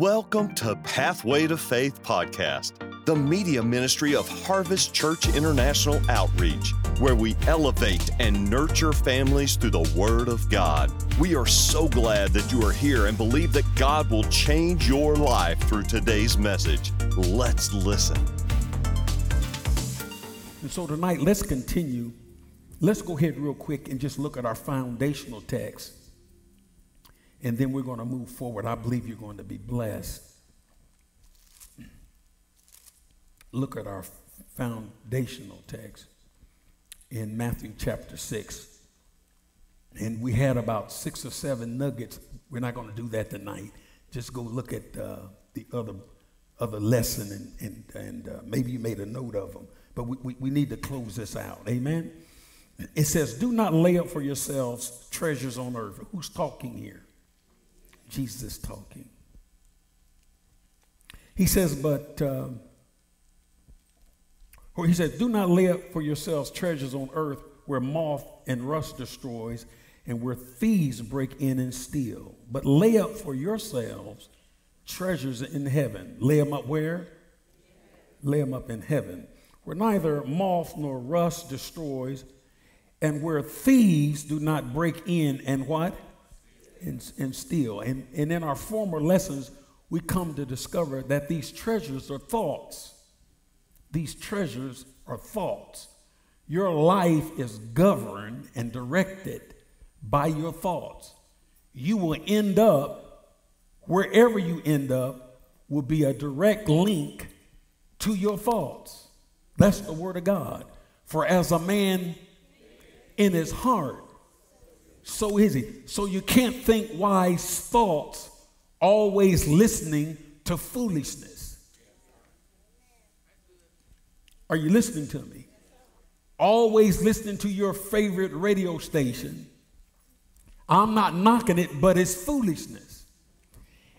Welcome to Pathway to Faith podcast, the media ministry of Harvest Church International Outreach, where we elevate and nurture families through the Word of God. We are so glad that you are here and believe that God will change your life through today's message. Let's listen. And so tonight, let's continue. Let's go ahead real quick and just look at our foundational text and then we're going to move forward. I believe you're going to be blessed. Look at our foundational text in Matthew chapter 6. And we had about six or seven nuggets. We're not going to do that tonight. Just go look at uh, the other, other lesson and, and, and uh, maybe you made a note of them. But we, we, we need to close this out. Amen? It says, Do not lay up for yourselves treasures on earth. Who's talking here? Jesus talking. He says, but, uh, or he says, do not lay up for yourselves treasures on earth where moth and rust destroys and where thieves break in and steal. But lay up for yourselves treasures in heaven. Lay them up where? Lay them up in heaven, where neither moth nor rust destroys, and where thieves do not break in and what? Steal. And, and in our former lessons, we come to discover that these treasures are thoughts. These treasures are thoughts. Your life is governed and directed by your thoughts. You will end up, wherever you end up, will be a direct link to your thoughts. That's the word of God. For as a man in his heart so easy. So you can't think wise thoughts always listening to foolishness. Are you listening to me? Always listening to your favorite radio station. I'm not knocking it, but it's foolishness.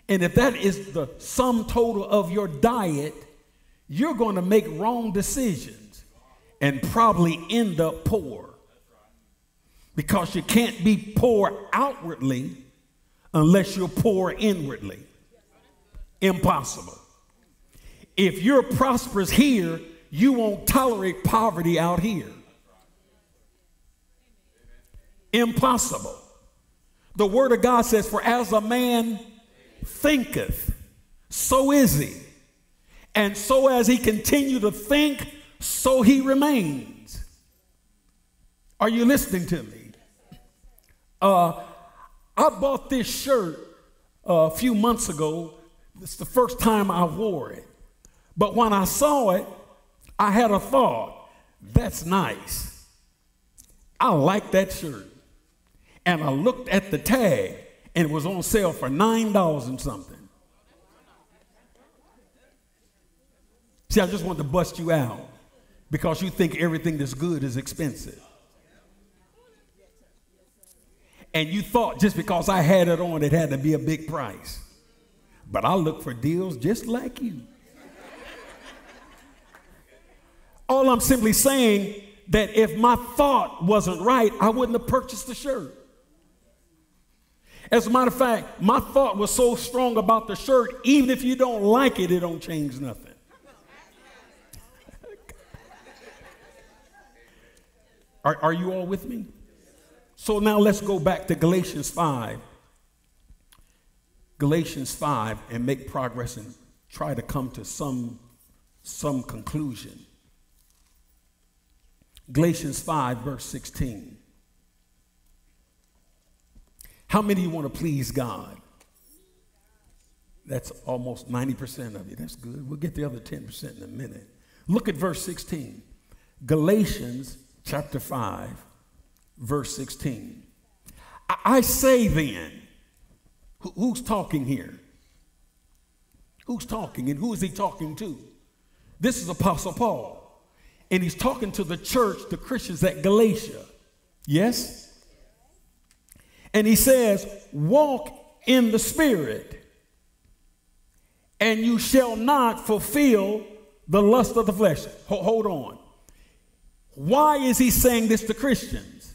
And if that is the sum total of your diet, you're going to make wrong decisions and probably end up poor because you can't be poor outwardly unless you're poor inwardly. Impossible. If you're prosperous here, you won't tolerate poverty out here. Impossible. The Word of God says, For as a man thinketh, so is he. And so as he continue to think, so he remains. Are you listening to me? Uh, I bought this shirt uh, a few months ago. It's the first time I wore it. But when I saw it, I had a thought that's nice. I like that shirt. And I looked at the tag, and it was on sale for $9 and something. See, I just want to bust you out because you think everything that's good is expensive. And you thought just because I had it on, it had to be a big price. But I look for deals just like you. All I'm simply saying that if my thought wasn't right, I wouldn't have purchased the shirt. As a matter of fact, my thought was so strong about the shirt, even if you don't like it, it don't change nothing. are, are you all with me? So now let's go back to Galatians 5. Galatians 5 and make progress and try to come to some, some conclusion. Galatians 5, verse 16. How many you want to please God? That's almost 90% of you. That's good. We'll get the other 10% in a minute. Look at verse 16. Galatians chapter 5 verse 16. I say then, who's talking here? Who's talking and who is he talking to? This is Apostle Paul. And he's talking to the church, the Christians at Galatia. Yes? And he says, Walk in the Spirit, and you shall not fulfill the lust of the flesh. Hold on. Why is he saying this to Christians?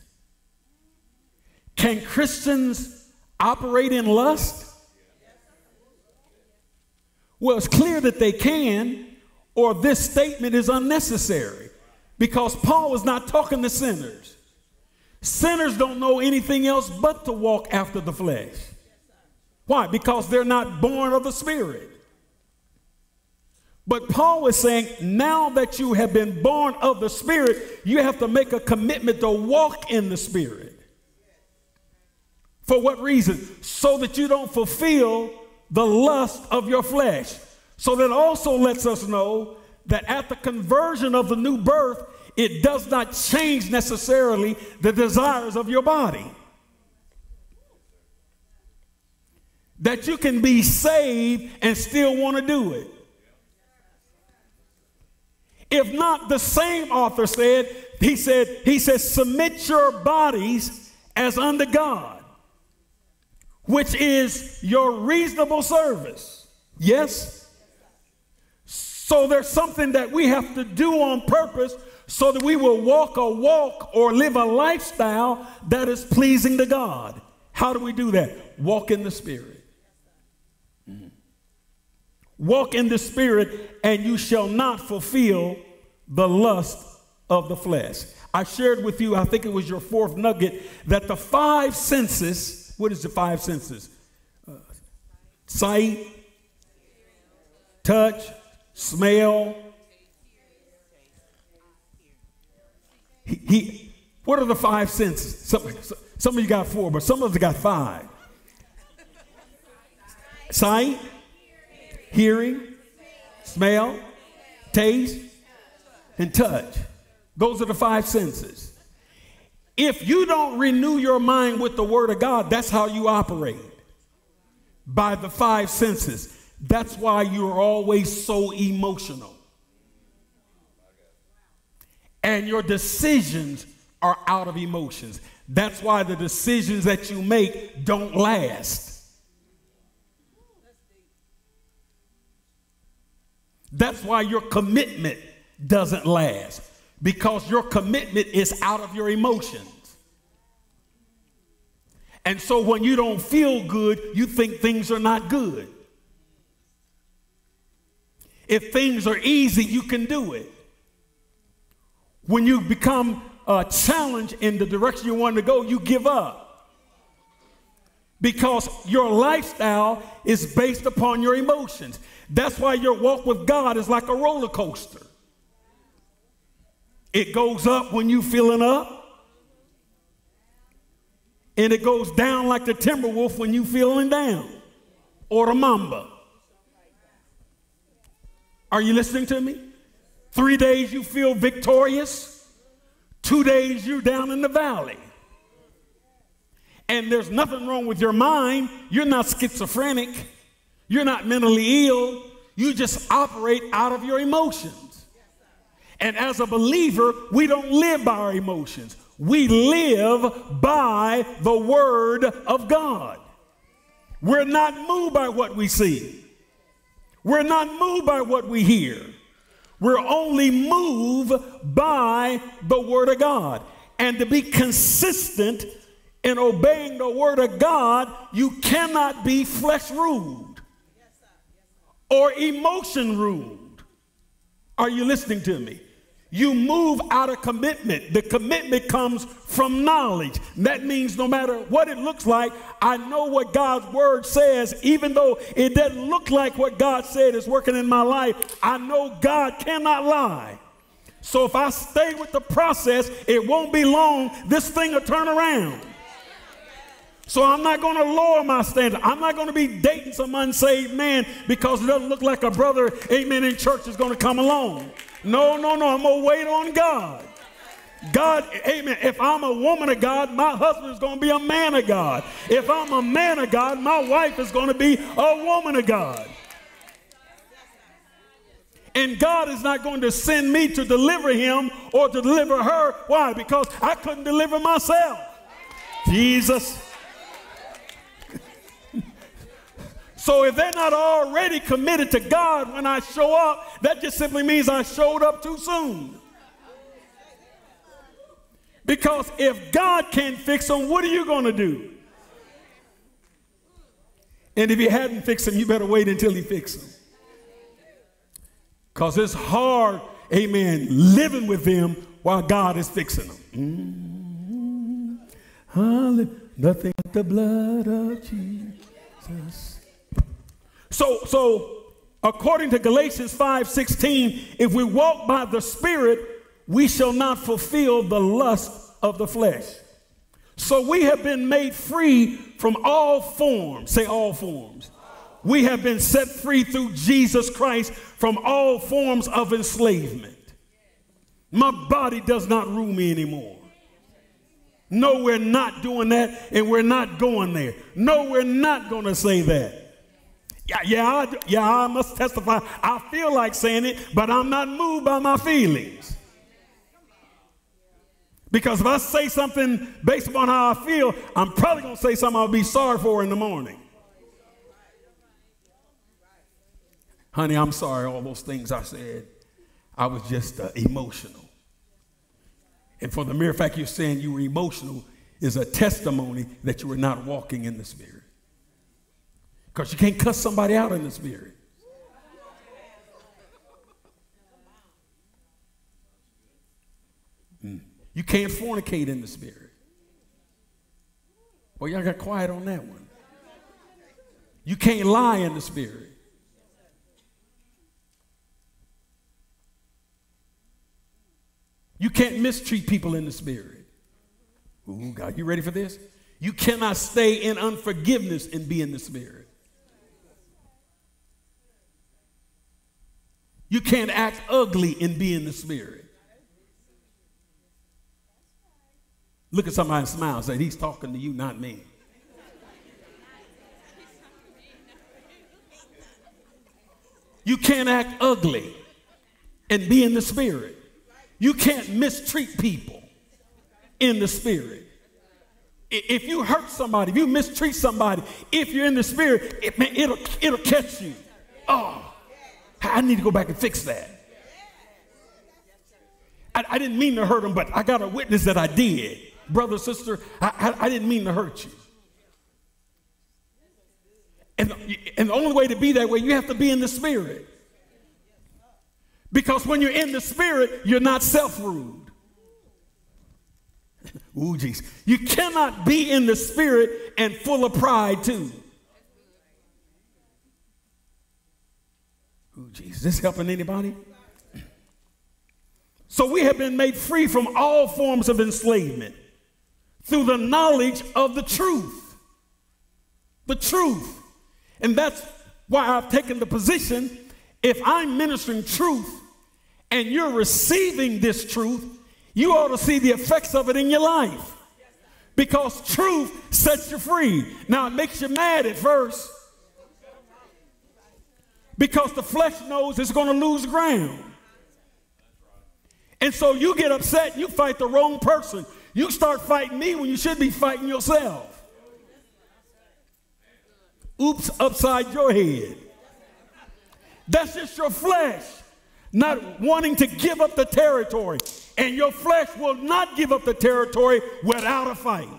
Can Christians operate in lust? Well, it's clear that they can, or this statement is unnecessary because Paul is not talking to sinners. Sinners don't know anything else but to walk after the flesh. Why? Because they're not born of the Spirit. But Paul was saying, now that you have been born of the Spirit, you have to make a commitment to walk in the Spirit. For what reason? So that you don't fulfill the lust of your flesh. So that also lets us know that at the conversion of the new birth, it does not change necessarily the desires of your body. That you can be saved and still want to do it. If not, the same author said, he said, he says, submit your bodies as unto God, which is your reasonable service. Yes? So there's something that we have to do on purpose so that we will walk a walk or live a lifestyle that is pleasing to God. How do we do that? Walk in the Spirit. Walk in the Spirit, and you shall not fulfill the lust of the flesh. I shared with you, I think it was your fourth nugget, that the five senses, what is the five senses? Uh, sight, touch, smell. He, he, what are the five senses? Some, some of you got four, but some of us got five. Sight, hearing, smell, taste, and touch. Those are the five senses. If you don't renew your mind with the Word of God, that's how you operate by the five senses. That's why you're always so emotional. And your decisions are out of emotions. That's why the decisions that you make don't last. That's why your commitment doesn't last because your commitment is out of your emotions. And so when you don't feel good, you think things are not good. If things are easy, you can do it. When you become a challenge in the direction you want to go, you give up. Because your lifestyle is based upon your emotions. That's why your walk with God is like a roller coaster. It goes up when you feeling up. And it goes down like the timber wolf when you feeling down. Or the mamba. Are you listening to me? Three days you feel victorious. Two days you're down in the valley. And there's nothing wrong with your mind. You're not schizophrenic. You're not mentally ill. You just operate out of your emotions. And as a believer, we don't live by our emotions. We live by the Word of God. We're not moved by what we see. We're not moved by what we hear. We're only moved by the Word of God. And to be consistent in obeying the Word of God, you cannot be flesh ruled or emotion ruled. Are you listening to me? You move out of commitment. The commitment comes from knowledge. That means no matter what it looks like, I know what God's word says, even though it doesn't look like what God said is working in my life. I know God cannot lie. So if I stay with the process, it won't be long. This thing will turn around. So I'm not going to lower my standard. I'm not going to be dating some unsaved man because it doesn't look like a brother, amen, in church is going to come along. No, no, no. I'm going to wait on God. God, amen. If I'm a woman of God, my husband is going to be a man of God. If I'm a man of God, my wife is going to be a woman of God. And God is not going to send me to deliver him or to deliver her. Why? Because I couldn't deliver myself. Jesus. So if they're not already committed to God when I show up, that just simply means I showed up too soon. Because if God can't fix them, what are you going to do? And if he hadn't fixed them, you better wait until he fixes them. Because it's hard, amen, living with them while God is fixing them. Mm-hmm. Nothing but the blood of Jesus. So, so according to Galatians 5:16, if we walk by the Spirit, we shall not fulfill the lust of the flesh. So we have been made free from all forms. Say all forms. We have been set free through Jesus Christ from all forms of enslavement. My body does not rule me anymore. No, we're not doing that, and we're not going there. No, we're not going to say that. Yeah, yeah, I, yeah, I must testify. I feel like saying it, but I'm not moved by my feelings. Because if I say something based upon how I feel, I'm probably going to say something I'll be sorry for in the morning. Honey, I'm sorry, all those things I said. I was just uh, emotional. And for the mere fact you're saying you were emotional is a testimony that you were not walking in the Spirit. Because you can't cuss somebody out in the Spirit. Mm. You can't fornicate in the Spirit. Well, y'all got quiet on that one. You can't lie in the Spirit. You can't mistreat people in the spirit. Ooh, God, you ready for this? You cannot stay in unforgiveness and be in the spirit. You can't act ugly and be in the spirit. Look at somebody and smile and say, He's talking to you, not me. You can't act ugly and be in the spirit. You can't mistreat people in the spirit. If you hurt somebody, if you mistreat somebody, if you're in the spirit, it, man, it'll, it'll catch you. Oh, I need to go back and fix that. I, I didn't mean to hurt him, but I got a witness that I did. Brother, sister, I, I, I didn't mean to hurt you. And, and the only way to be that way, you have to be in the spirit. Because when you're in the spirit, you're not self ruled. Ooh, jeez. You cannot be in the spirit and full of pride, too. Ooh, jeez. Is this helping anybody? So we have been made free from all forms of enslavement through the knowledge of the truth. The truth. And that's why I've taken the position if I'm ministering truth and you're receiving this truth, you ought to see the effects of it in your life. Because truth sets you free. Now, it makes you mad at first. Because the flesh knows it's going to lose ground. And so you get upset, and you fight the wrong person. You start fighting me when you should be fighting yourself. Oops, upside your head. That's just your flesh not wanting to give up the territory. And your flesh will not give up the territory without a fight.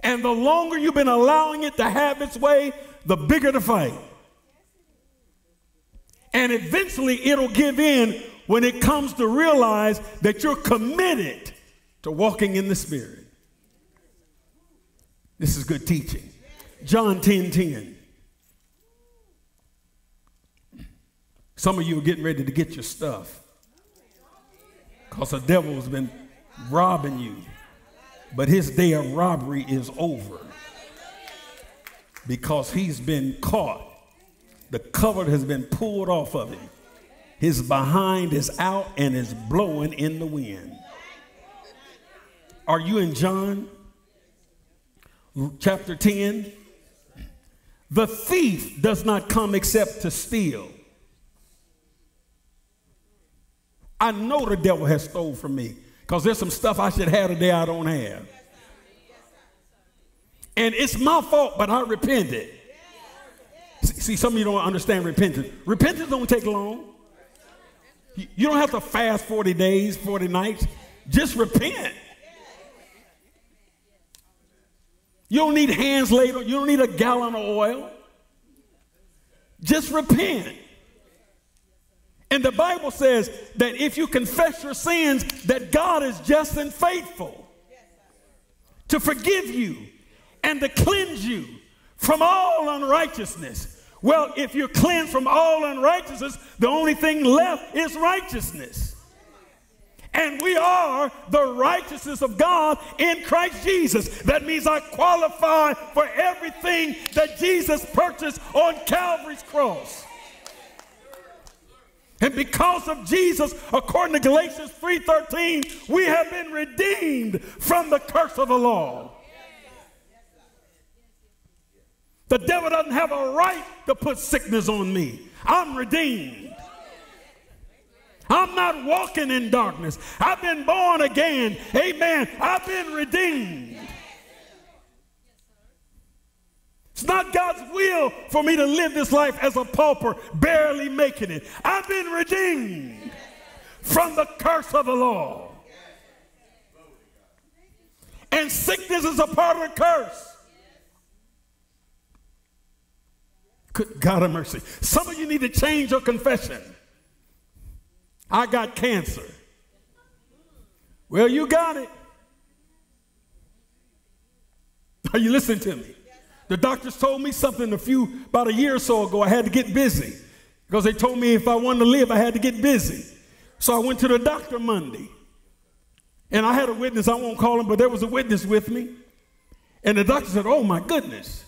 And the longer you've been allowing it to have its way, the bigger the fight. And eventually it'll give in when it comes to realize that you're committed to walking in the Spirit. This is good teaching. John 10 10. Some of you are getting ready to get your stuff because the devil's been robbing you. But his day of robbery is over because he's been caught. The cover has been pulled off of him. His behind is out and is blowing in the wind. Are you in John chapter 10? The thief does not come except to steal I know the devil has stole from me because there's some stuff I should have today I don't have. And it's my fault, but I repented. See, some of you don't understand repentance. Repentance don't take long. You don't have to fast 40 days, 40 nights. Just repent. You don't need hands laid on, you don't need a gallon of oil. Just repent. And the Bible says that if you confess your sins, that God is just and faithful to forgive you and to cleanse you from all unrighteousness. Well, if you're cleansed from all unrighteousness, the only thing left is righteousness. And we are the righteousness of God in Christ Jesus. That means I qualify for everything that Jesus purchased on Calvary's cross. And because of Jesus, according to Galatians 3:13, we have been redeemed from the curse of the law. The devil doesn't have a right to put sickness on me. I'm redeemed. I'm not walking in darkness. I've been born again. Amen. I've been redeemed. It's not God's will for me to live this life as a pauper, barely making it. I've been redeemed from the curse of the law. And sickness is a part of the curse. Good God of mercy. Some of you need to change your confession. I got cancer. Well, you got it. Are you listening to me? The doctors told me something a few, about a year or so ago. I had to get busy because they told me if I wanted to live, I had to get busy. So I went to the doctor Monday. And I had a witness, I won't call him, but there was a witness with me. And the doctor said, Oh my goodness.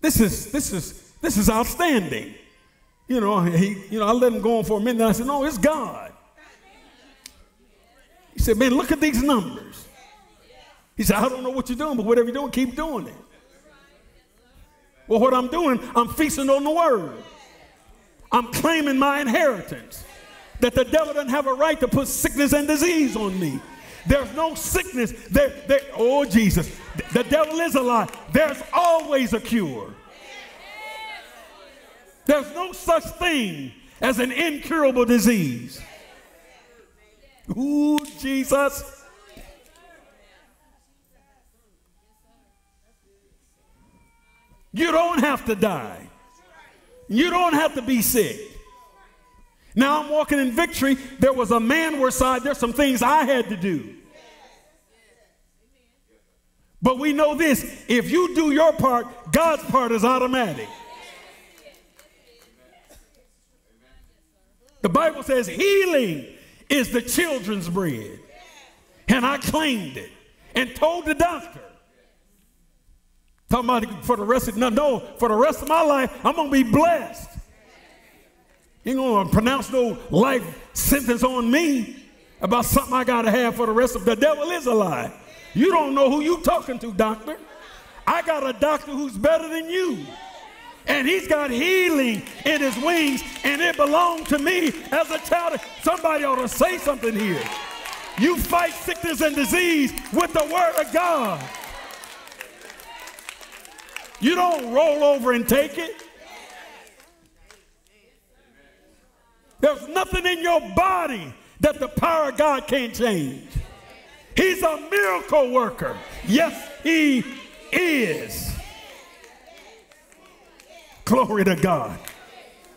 This is this is this is outstanding. You know, he, you know, I let him go on for a minute. I said, No, it's God. He said, Man, look at these numbers. He said, I don't know what you're doing, but whatever you're doing, keep doing it. Well, what I'm doing, I'm feasting on the word. I'm claiming my inheritance. That the devil doesn't have a right to put sickness and disease on me. There's no sickness. There, there, oh, Jesus. The devil is a lie. There's always a cure. There's no such thing as an incurable disease. Ooh, Jesus. You don't have to die. You don't have to be sick. Now I'm walking in victory. There was a manward side. There's some things I had to do. But we know this if you do your part, God's part is automatic. The Bible says healing is the children's bread. And I claimed it and told the doctor, Talking about for the rest of no, no, for the rest of my life, I'm gonna be blessed. Ain't gonna pronounce no life sentence on me about something I gotta have for the rest of the devil is a lie. You don't know who you talking to, doctor. I got a doctor who's better than you. And he's got healing in his wings, and it belonged to me as a child. Somebody ought to say something here. You fight sickness and disease with the word of God. You don't roll over and take it. There's nothing in your body that the power of God can't change. He's a miracle worker. Yes, he is. Glory to God.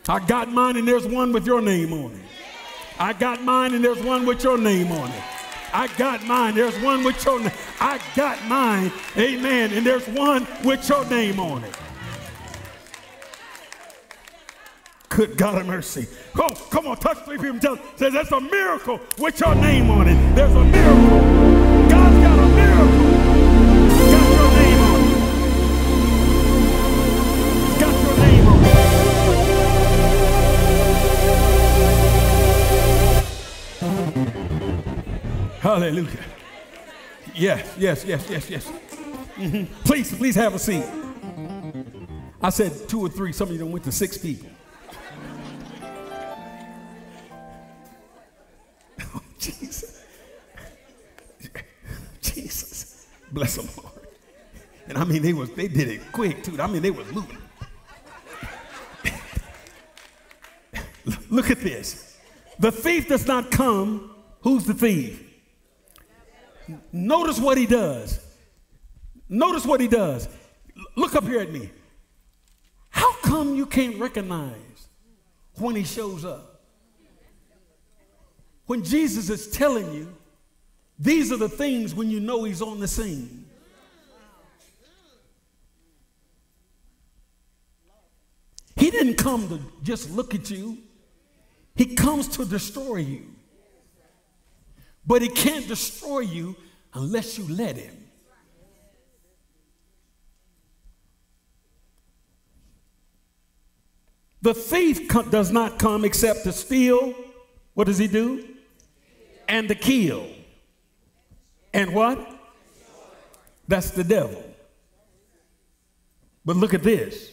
I got mine and there's one with your name on it. I got mine and there's one with your name on it. I got mine. There's one with your name. I got mine. Amen. And there's one with your name on it. Good God of mercy. Come, come on, touch three people and tell them. Says that's a miracle with your name on it. There's a miracle. Hallelujah. Yes, yes, yes, yes, yes. Mm-hmm. Please, please have a seat. I said two or three. Some of you went to six people. Oh, Jesus. Jesus. Bless them, Lord. And I mean, they was they did it quick too. I mean, they was moving. Look at this. The thief does not come. Who's the thief? Notice what he does. Notice what he does. Look up here at me. How come? you can't recognize when he shows up? When Jesus is telling you, these are the things when you know he's on the scene. He didn't come to just look at you, he comes to destroy you. But he can't destroy you unless you let him. The thief does not come except to steal. What does he do? And to kill. And what? That's the devil. But look at this.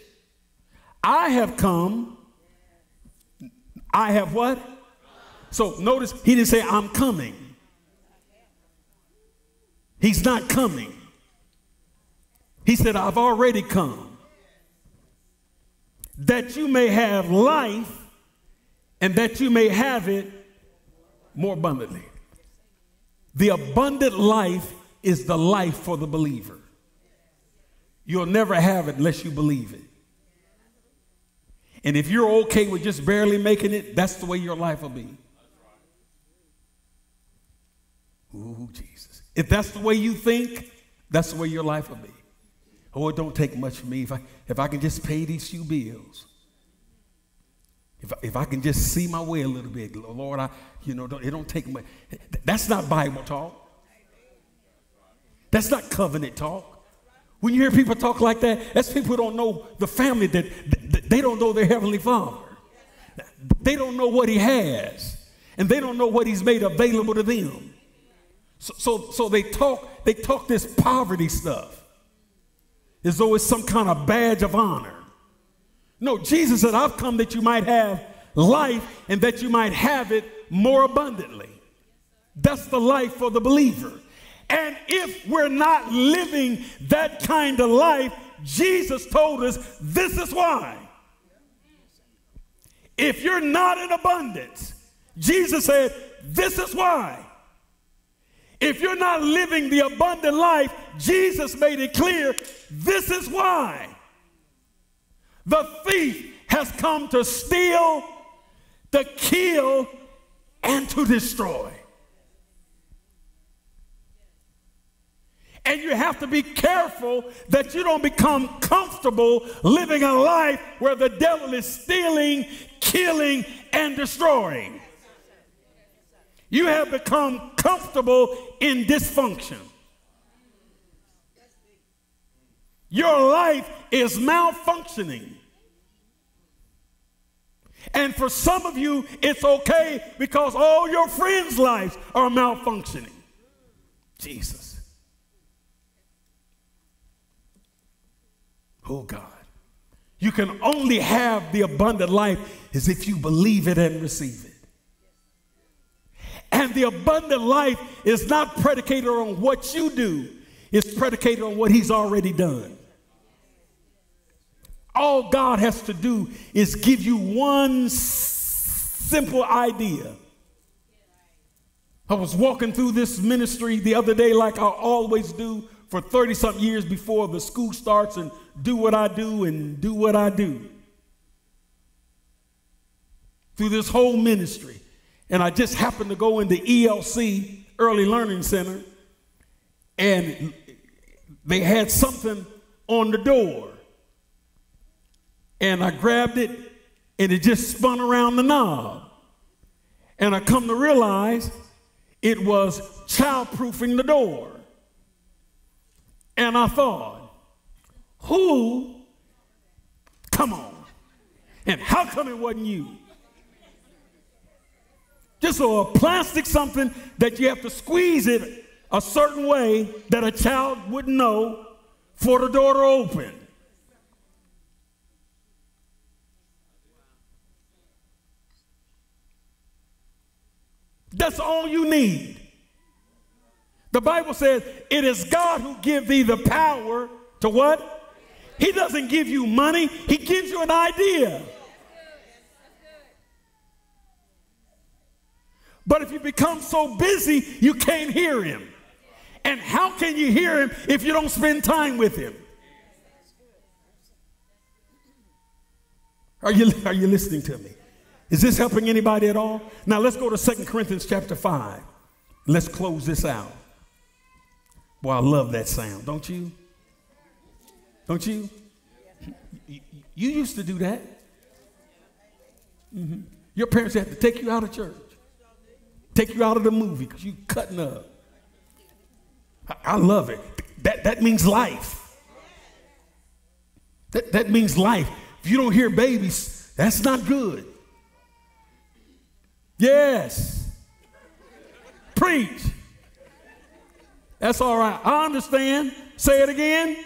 I have come. I have what? So notice he didn't say, I'm coming. He's not coming. He said, I've already come that you may have life and that you may have it more abundantly. The abundant life is the life for the believer. You'll never have it unless you believe it. And if you're okay with just barely making it, that's the way your life will be. Ooh, Jesus. If that's the way you think, that's the way your life will be. Oh, it don't take much for me if I, if I can just pay these few bills. If, if I can just see my way a little bit, Lord, I, you know, don't, it don't take much. That's not Bible talk. That's not covenant talk. When you hear people talk like that, that's people who don't know the family that, that they don't know their heavenly Father. They don't know what He has, and they don't know what He's made available to them. So, so, so they talk. They talk this poverty stuff as though it's some kind of badge of honor. No, Jesus said, I've come that you might have life and that you might have it more abundantly. That's the life for the believer. And if we're not living that kind of life, Jesus told us this is why. If you're not in abundance, Jesus said, this is why. If you're not living the abundant life, Jesus made it clear this is why. The thief has come to steal, to kill, and to destroy. And you have to be careful that you don't become comfortable living a life where the devil is stealing, killing, and destroying. You have become comfortable in dysfunction. Your life is malfunctioning. And for some of you, it's okay because all your friends' lives are malfunctioning. Jesus. Oh God. You can only have the abundant life as if you believe it and receive it. And the abundant life is not predicated on what you do, it's predicated on what He's already done. All God has to do is give you one simple idea. I was walking through this ministry the other day, like I always do for 30 something years before the school starts, and do what I do and do what I do. Through this whole ministry and I just happened to go into ELC, Early Learning Center, and they had something on the door. And I grabbed it, and it just spun around the knob. And I come to realize it was childproofing the door. And I thought, who? Come on. And how come it wasn't you? Just a plastic something that you have to squeeze it a certain way that a child wouldn't know for the door to open. That's all you need. The Bible says it is God who gives thee the power to what? He doesn't give you money, He gives you an idea. But if you become so busy, you can't hear him. And how can you hear him if you don't spend time with him? Are you, are you listening to me? Is this helping anybody at all? Now let's go to Second Corinthians chapter 5. Let's close this out. Boy, I love that sound, don't you? Don't you? You used to do that. Mm-hmm. Your parents had to take you out of church, take you out of the movie because you're cutting up. I, I love it. That, that means life. That, that means life. If you don't hear babies, that's not good. Yes. Preach. That's all right. I understand. Say it again.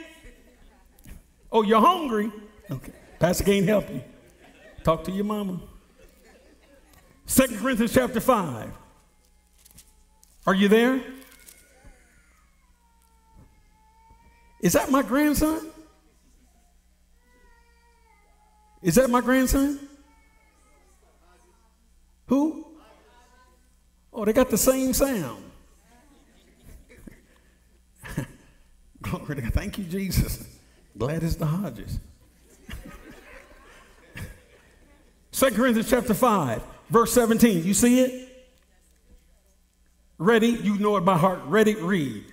Oh, you're hungry? Okay. Pastor can't help you. Talk to your mama. Second Corinthians chapter 5. Are you there? Is that my grandson? Is that my grandson? Who? Oh, they got the same sound. Glory to God. Thank you, Jesus. Glad it's the Hodges. Second Corinthians chapter 5, verse 17. You see it? Ready? You know it by heart. Ready? Read.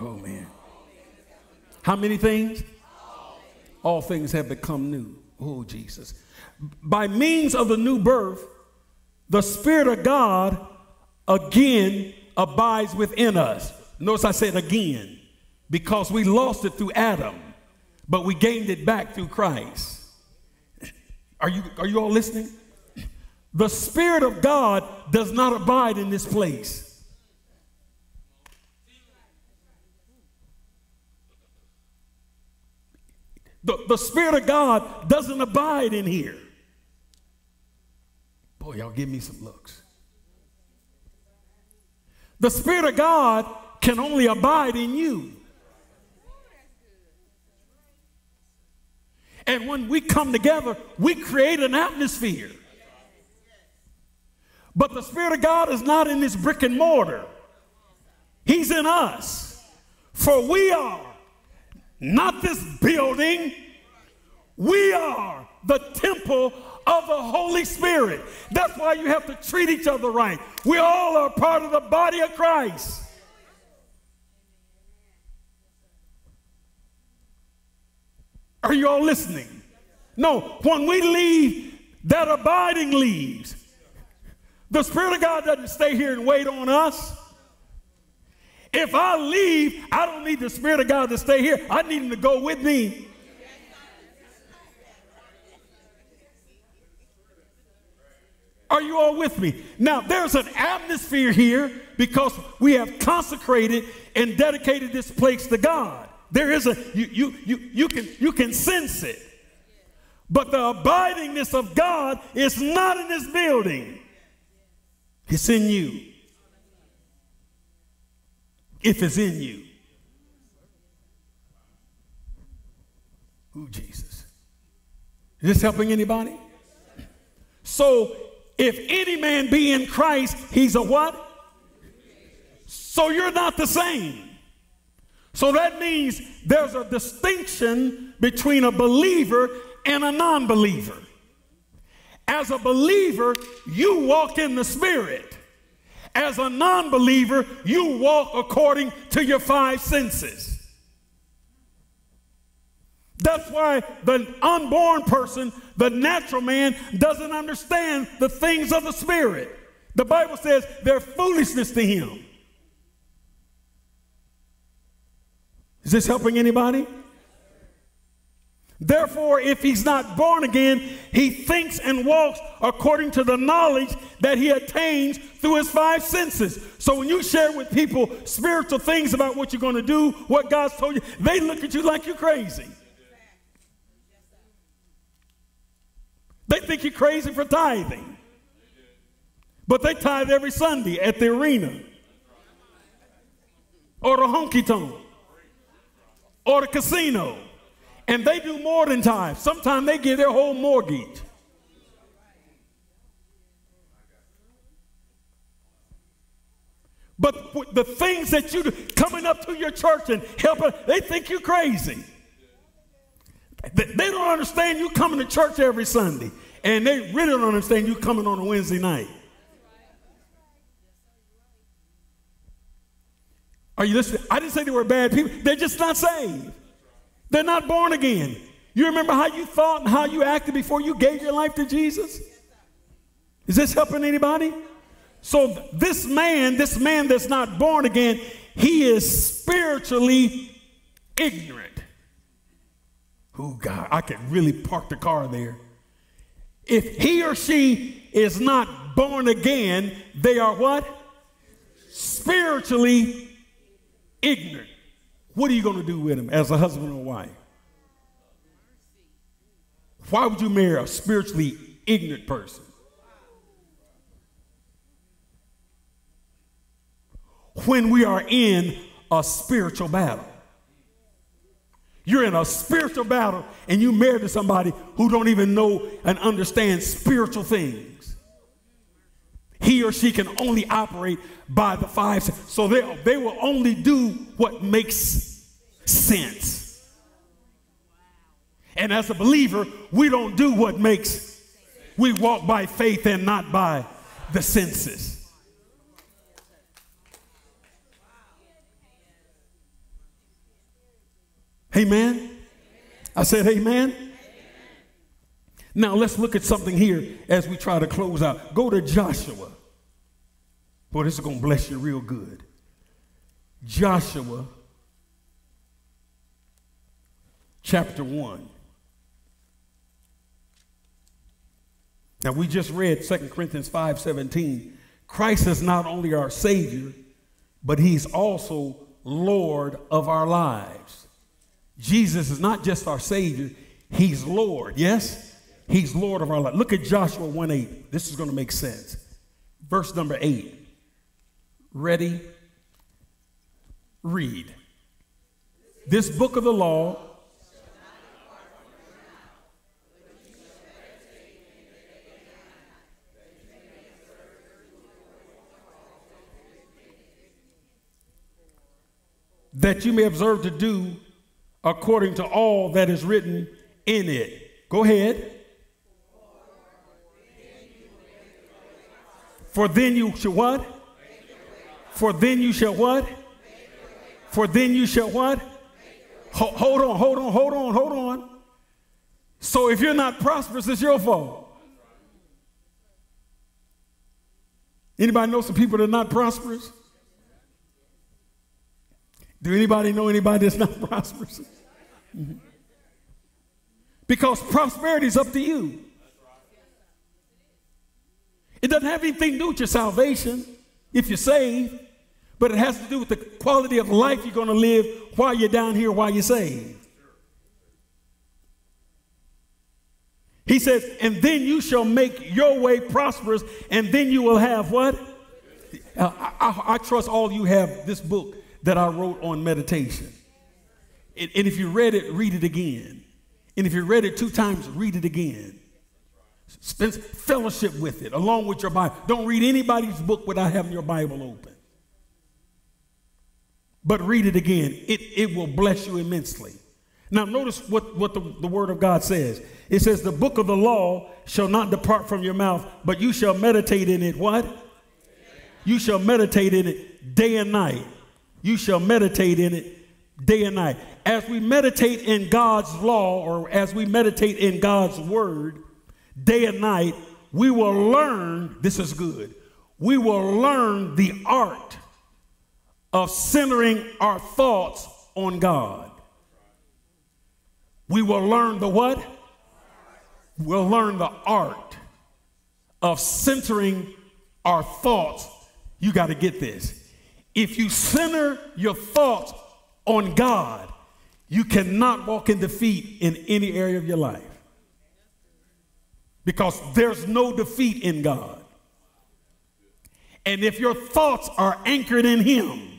Oh, man. How many things? All things have become new. Oh, Jesus. By means of the new birth, the Spirit of God again abides within us. Notice I said again, because we lost it through Adam, but we gained it back through Christ. Are you, are you all listening? The Spirit of God does not abide in this place. The, the Spirit of God doesn't abide in here. Boy, y'all give me some looks. The Spirit of God can only abide in you. And when we come together, we create an atmosphere. But the Spirit of God is not in this brick and mortar, He's in us. For we are not this building, we are the temple of the Holy Spirit. That's why you have to treat each other right. We all are part of the body of Christ. Are you all listening? No, when we leave, that abiding leaves. The Spirit of God doesn't stay here and wait on us. If I leave, I don't need the Spirit of God to stay here. I need Him to go with me. Are you all with me? Now, there's an atmosphere here because we have consecrated and dedicated this place to God. There is a, you, you, you, you, can, you can sense it. But the abidingness of God is not in this building, it's in you. If it's in you. Who, Jesus? Is this helping anybody? So if any man be in Christ, he's a what? So you're not the same. So that means there's a distinction between a believer and a non believer. As a believer, you walk in the Spirit. As a non believer, you walk according to your five senses. That's why the unborn person, the natural man, doesn't understand the things of the Spirit. The Bible says they're foolishness to him. Is this helping anybody? Therefore, if he's not born again, he thinks and walks according to the knowledge that he attains through his five senses. So when you share with people spiritual things about what you're going to do, what God's told you, they look at you like you're crazy. They think you're crazy for tithing. But they tithe every Sunday at the arena or the honky tonk or the casino. And they do more than tithe. Sometimes they give their whole mortgage. But the things that you do, coming up to your church and helping, they think you crazy. They don't understand you coming to church every Sunday. And they really don't understand you coming on a Wednesday night. Are you listening? I didn't say they were bad people. They're just not saved. They're not born again. You remember how you thought and how you acted before you gave your life to Jesus? Is this helping anybody? So, this man, this man that's not born again, he is spiritually ignorant. Oh, God, I could really park the car there. If he or she is not born again, they are what? Spiritually ignorant. What are you going to do with him as a husband or wife? Why would you marry a spiritually ignorant person? When we are in a spiritual battle. You're in a spiritual battle and you married to somebody who don't even know and understand spiritual things. He or she can only operate by the five. So they, they will only do what makes sense. And as a believer, we don't do what makes, we walk by faith and not by the senses. Amen. I said, Amen. Now let's look at something here as we try to close out. Go to Joshua. Boy, this is going to bless you real good. Joshua chapter 1. Now we just read 2 Corinthians 5:17. Christ is not only our savior, but he's also Lord of our lives. Jesus is not just our Savior, He's Lord. Yes? He's Lord of our life. Look at Joshua 1 8. This is going to make sense. Verse number 8. Ready? Read. This book of the law that you may observe to do according to all that is written in it. Go ahead. For then you shall what? For then you shall what? For then you shall what? hold on, hold on, hold on, hold on. So if you're not prosperous, it's your fault. Anybody know some people that are not prosperous? Do anybody know anybody that's not prosperous? Because prosperity is up to you. It doesn't have anything to do with your salvation if you're saved, but it has to do with the quality of life you're going to live while you're down here, while you're saved. He says, and then you shall make your way prosperous, and then you will have what? Uh, I, I, I trust all you have this book that I wrote on meditation. And, and if you read it, read it again. And if you read it two times, read it again. Spend fellowship with it along with your Bible. Don't read anybody's book without having your Bible open. But read it again. It, it will bless you immensely. Now, notice what, what the, the Word of God says. It says, The book of the law shall not depart from your mouth, but you shall meditate in it. What? You shall meditate in it day and night you shall meditate in it day and night. As we meditate in God's law or as we meditate in God's word day and night, we will learn this is good. We will learn the art of centering our thoughts on God. We will learn the what? We'll learn the art of centering our thoughts. You got to get this if you center your thoughts on God, you cannot walk in defeat in any area of your life. Because there's no defeat in God. And if your thoughts are anchored in Him,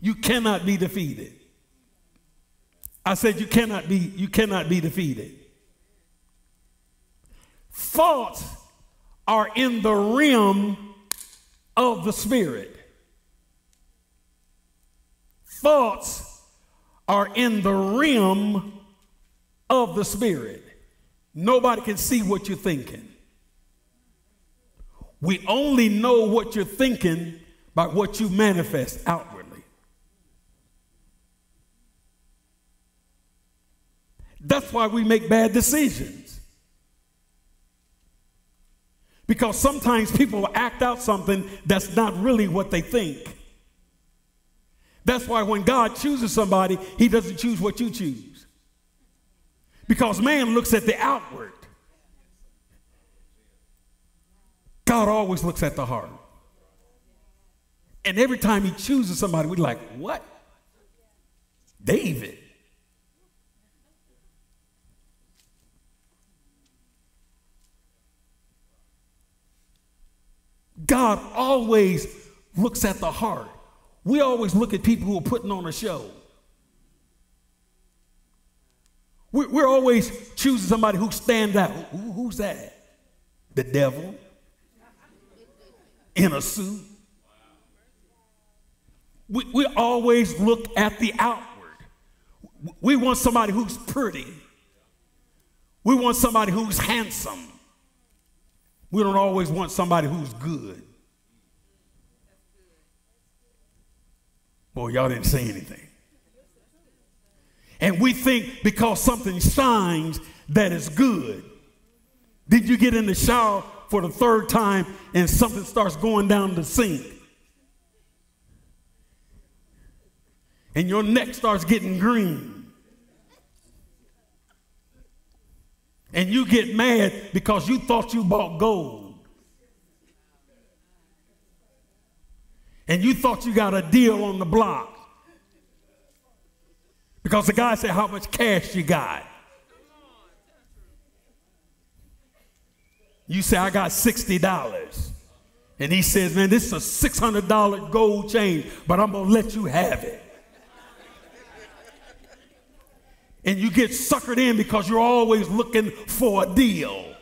you cannot be defeated. I said you cannot be you cannot be defeated. Thoughts are in the realm of the spirit. thoughts are in the realm of the spirit. Nobody can see what you're thinking. We only know what you're thinking by what you manifest outwardly. That's why we make bad decisions. Because sometimes people act out something that's not really what they think. That's why when God chooses somebody, he doesn't choose what you choose. Because man looks at the outward. God always looks at the heart. And every time he chooses somebody, we're like, what? David. God always looks at the heart. We always look at people who are putting on a show. We're, always choosing somebody who stands out. Who, who's that? The devil in a suit. We, we always look at the outward. We want somebody who's pretty. We want somebody who's handsome. We don't always want somebody who's good. Boy, y'all didn't say anything. And we think because something shines that is good. Did you get in the shower for the third time and something starts going down the sink. And your neck starts getting green. And you get mad because you thought you bought gold. And you thought you got a deal on the block. Because the guy said how much cash you got. You say, I got $60. And he says, Man, this is a $600 gold chain, but I'm going to let you have it. And you get suckered in because you're always looking for a deal.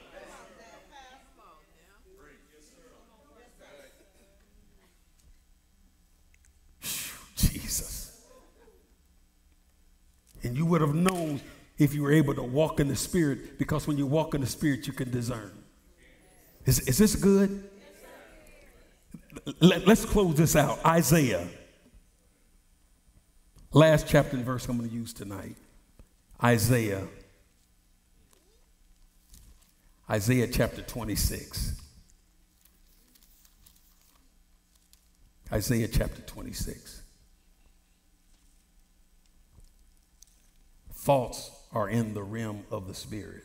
Jesus. And you would have known if you were able to walk in the Spirit, because when you walk in the Spirit, you can discern. Is, is this good? Let, us close this out. Isaiah. Last chapter and verse I'm going to use tonight. Isaiah. Isaiah chapter 26. Isaiah chapter 26. Thoughts are in the rim of the Spirit.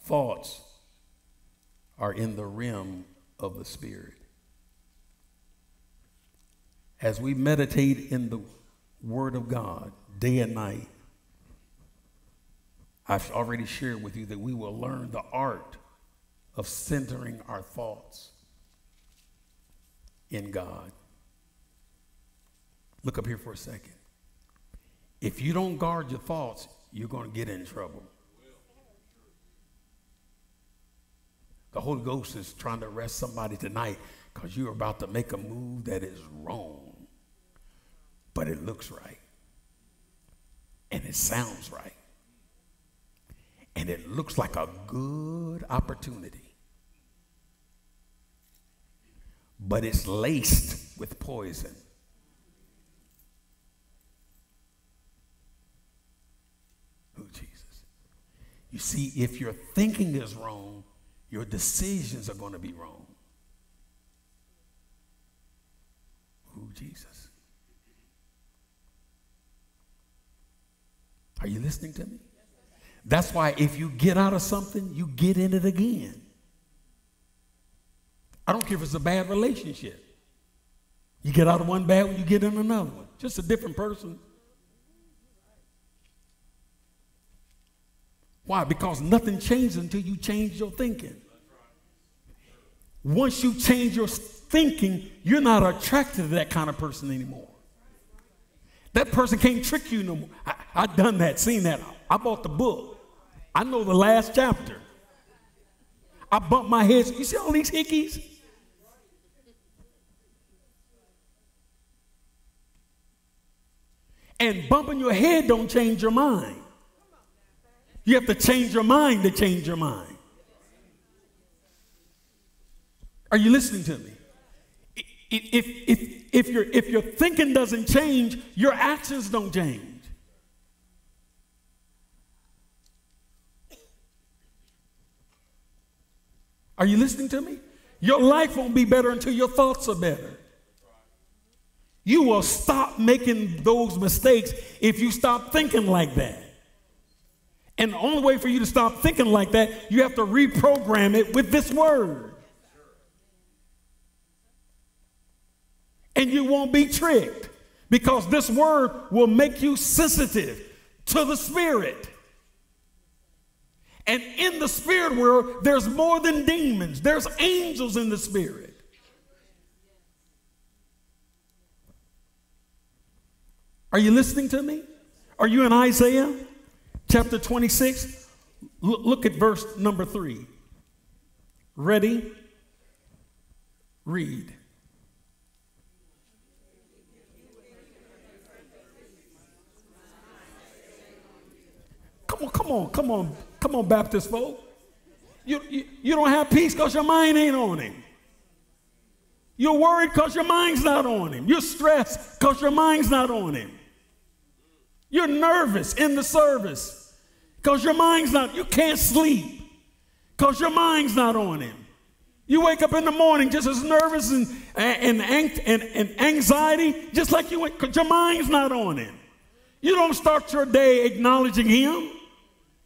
Thoughts are in the rim of the Spirit. As we meditate in the Word of God day and night, I've already shared with you that we will learn the art of centering our thoughts in God. Look up here for a second. If you don't guard your thoughts, you're going to get in trouble. The Holy Ghost is trying to arrest somebody tonight because you're about to make a move that is wrong, but it looks right. And it sounds right. And it looks like a good opportunity. But it's laced with poison. Oh, Jesus. You see, if your thinking is wrong, your decisions are going to be wrong. Who, Jesus? Are you listening to me? That's why if you get out of something, you get in it again. I don't care if it's a bad relationship. You get out of one bad one, you get in another one. Just a different person. Why? Because nothing changes until you change your thinking. Once you change your thinking, you're not attracted to that kind of person anymore. That person can't trick you no more. I, have done that, seen that. I bought the book. I know the last chapter. I bumped my head. You see all these hickeys? And bumping your head don't change your mind. You have to change your mind to change your mind. Are you listening to me? If, if, if, your, if your thinking doesn't change, your actions don't change. Are you listening to me? Your life won't be better until your thoughts are better. You will stop making those mistakes if you stop thinking like that. And the only way for you to stop thinking like that, you have to reprogram it with this word. And you won't be tricked because this word will make you sensitive to the Spirit. And in the spirit world, there's more than demons, there's angels in the spirit. Are you listening to me? Are you in Isaiah chapter 26? L- look at verse number three. Ready? Read. Come on, come on, come on, come on, Baptist folk. You, you, you don't have peace because your mind ain't on him. You're worried because your mind's not on him. You're stressed because your mind's not on him. You're nervous in the service because your mind's not, you can't sleep because your mind's not on him. You wake up in the morning just as nervous and, and, and, and anxiety, just like you went, because your mind's not on him. You don't start your day acknowledging him.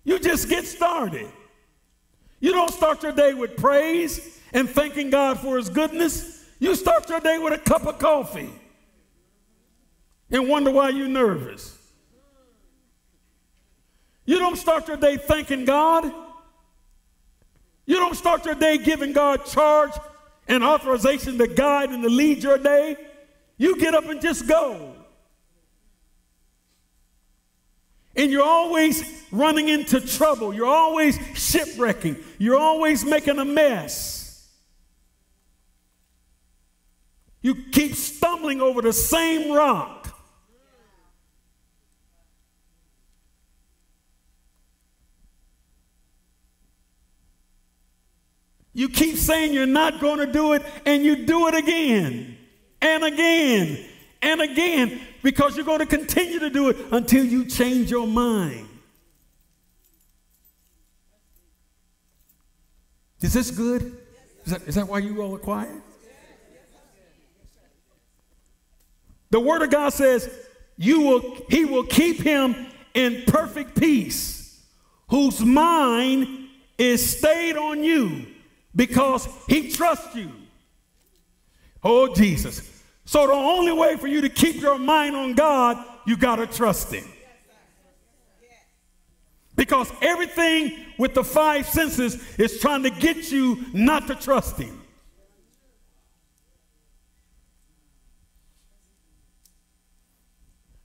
You just get started. You don't start your day with praise and thanking God for his goodness. You start your day with a cup of coffee and wonder why you're nervous. You don't start your day thanking God. You don't start your day giving God charge and authorization to guide and to lead your day. You get up and just go. And you're always running into trouble. You're always shipwrecking. You're always making a mess. You keep stumbling over the same rock. You keep saying you're not going to do it, and you do it again and again and again because you're going to continue to do it until you change your mind. Is this good? Is that, is that why you all are quiet? The word of God says, you will, he will keep him in perfect peace, whose mind is stayed on you because he trusts you. Oh, Jesus. So the only way for you to keep your mind on God, you got to trust him. Because everything with the five senses is trying to get you not to trust him.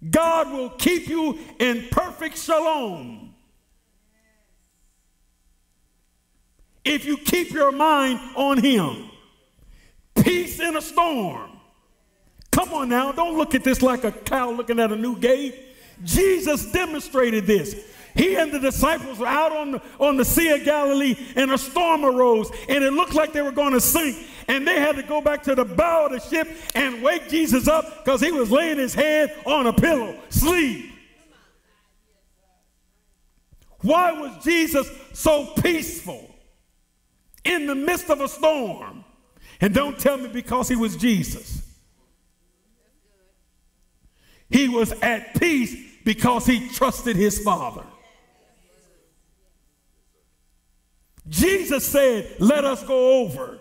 God will keep you in perfect shalom if you keep your mind on Him. Peace in a storm. Come on now, don't look at this like a cow looking at a new gate. Jesus demonstrated this. He and the disciples were out on the, on the Sea of Galilee, and a storm arose, and it looked like they were going to sink. And they had to go back to the bow of the ship and wake Jesus up because he was laying his head on a pillow, sleep. Why was Jesus so peaceful? in the midst of a storm. And don't tell me because he was Jesus. He was at peace because he trusted his Father. Jesus said, Let us go over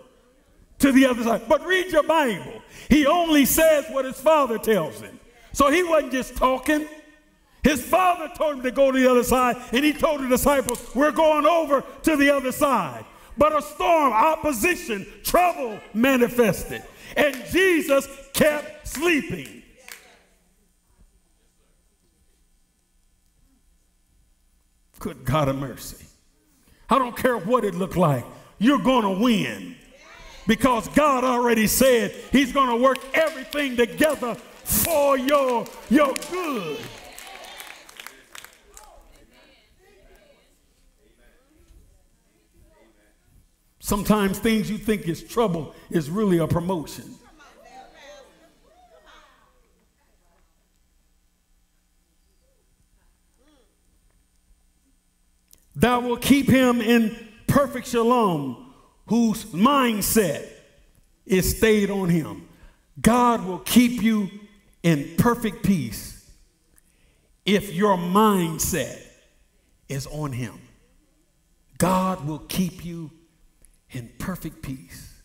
to the other side. But read your Bible. He only says what his Father tells him. So he wasn't just talking. His Father told him to go to the other side, and he told the disciples, We're going over to the other side. But a storm, opposition, trouble manifested. And Jesus kept sleeping. Good God of mercy. I don't care what it looked like. You're going to win because God already said he's going to work everything together for your, your good. Sometimes things you think is trouble is really a promotion. Thou will keep him in perfect shalom, whose mindset is stayed on him. God will keep you in perfect peace if your mindset is on him. God will keep you in perfect peace.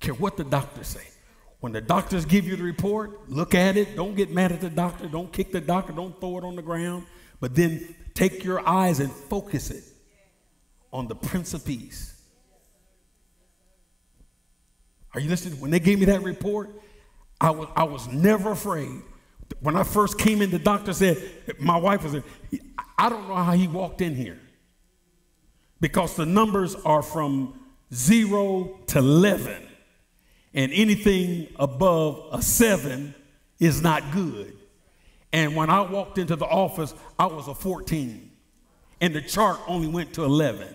Care what the doctors say. When the doctors give you the report, look at it. Don't get mad at the doctor. Don't kick the doctor. Don't throw it on the ground. But then take your eyes and focus it on the Prince of Peace. Are you listening? When they gave me that report, I was, I was never afraid. When I first came in, the doctor said, my wife was there. I don't know how he walked in here because the numbers are from zero to 11, and anything above a seven is not good. And when I walked into the office, I was a 14, and the chart only went to 11.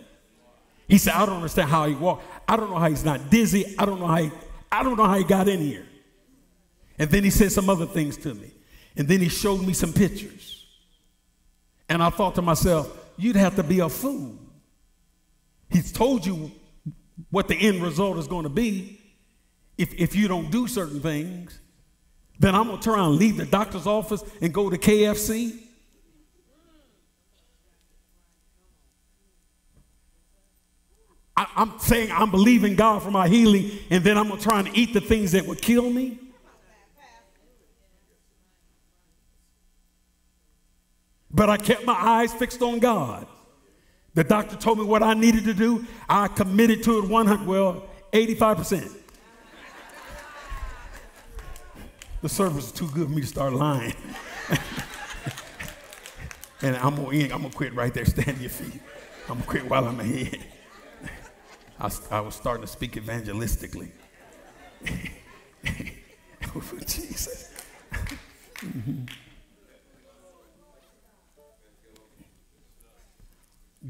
He said, I don't understand how he walked. I don't know how he's not dizzy. I don't know how he, I don't know how he got in here. And then he said some other things to me. And then he showed me some pictures. And I thought to myself, you'd have to be a fool. He's told you what the end result is going to be if, if you don't do certain things. Then I'm going to turn around and leave the doctor's office and go to KFC. I, am saying I'm believing God for my healing, and then I'm going to try and eat the things that would kill me. But I kept my eyes fixed on God. The doctor told me what I needed to do. I committed to it 100, well, 85%. The service is too good for me to start lying. and I'm gonna, end, I'm gonna quit right there. Stand your feet. I'm gonna quit while I'm ahead. I, I was starting to speak evangelistically. oh, Jesus.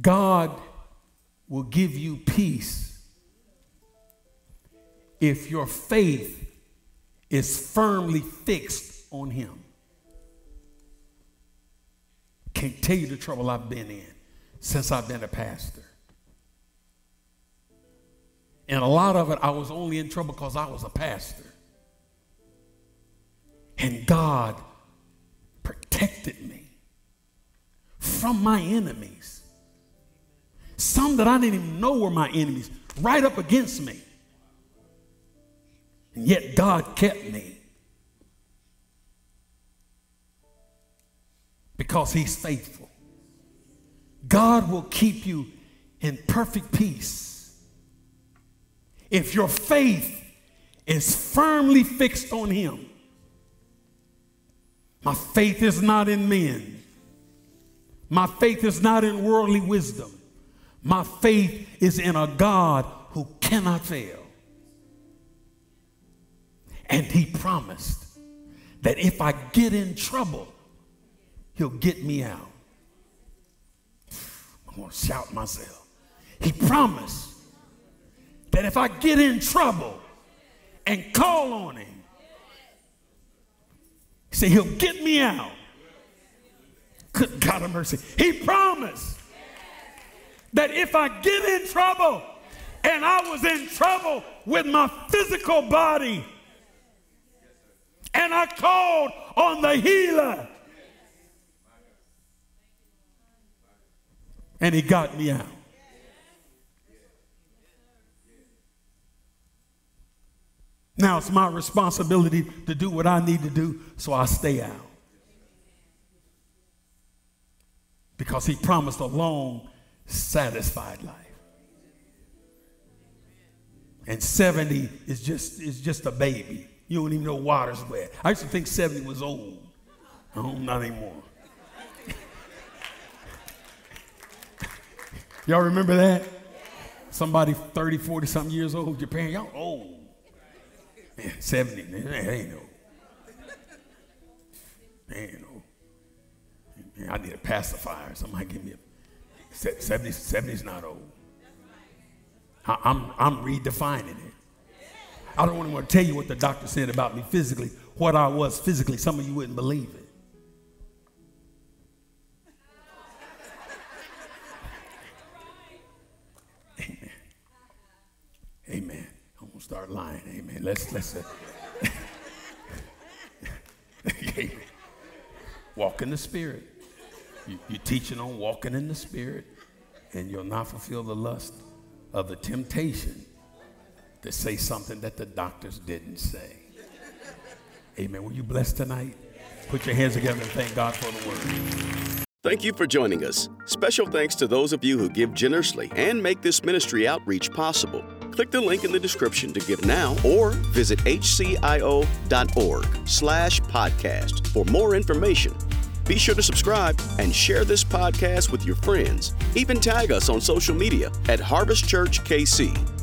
God will give you peace if your faith is firmly fixed on Him. Can't tell you the trouble I've been in since I've been a pastor. And a lot of it, I was only in trouble because I was a pastor. And God protected me from my enemies. Some that I didn't even know were my enemies, right up against me. And yet God kept me. Because He's faithful. God will keep you in perfect peace if your faith is firmly fixed on Him. My faith is not in men. My faith is not in worldly wisdom. My faith is in a God who cannot fail. And He promised that if I get in trouble, He'll get me out. I'm going to shout myself. He promised that if I get in trouble and call on him, he said he'll get me out. Good God of mercy. He promised that if I get in trouble and I was in trouble with my physical body and I called on the healer and he got me out. Now it's my responsibility to do what I need to do, so I stay out. Because he promised a long, satisfied life. And 70 is just, is just a baby. You don't even know water's wet. I used to think 70 was old. No, not anymore. Y'all remember that? Somebody 30, 40 something years old, your parents, y'all old. Man, 70, man, that ain't no. Man, no. Man, I need a pacifier. Somebody give me a 70, 70 is not old. I- I'm, I'm redefining it. I don't want to tell you what the doctor said about me physically, what I was physically. Some of you wouldn't believe it. Amen. Amen. I'm gonna start lying. Amen. Let's let's uh, walk in the spirit. You, you're teaching on walking in the spirit, and you'll not fulfill the lust of the temptation to say something that the doctors didn't say. Amen. Were you blessed tonight? Put your hands together and thank God for the word. Thank you for joining us. Special thanks to those of you who give generously and make this ministry outreach possible. Click the link in the description to give now or visit hcio.org slash podcast for more information. Be sure to subscribe and share this podcast with your friends. Even tag us on social media at Harvest Church KC.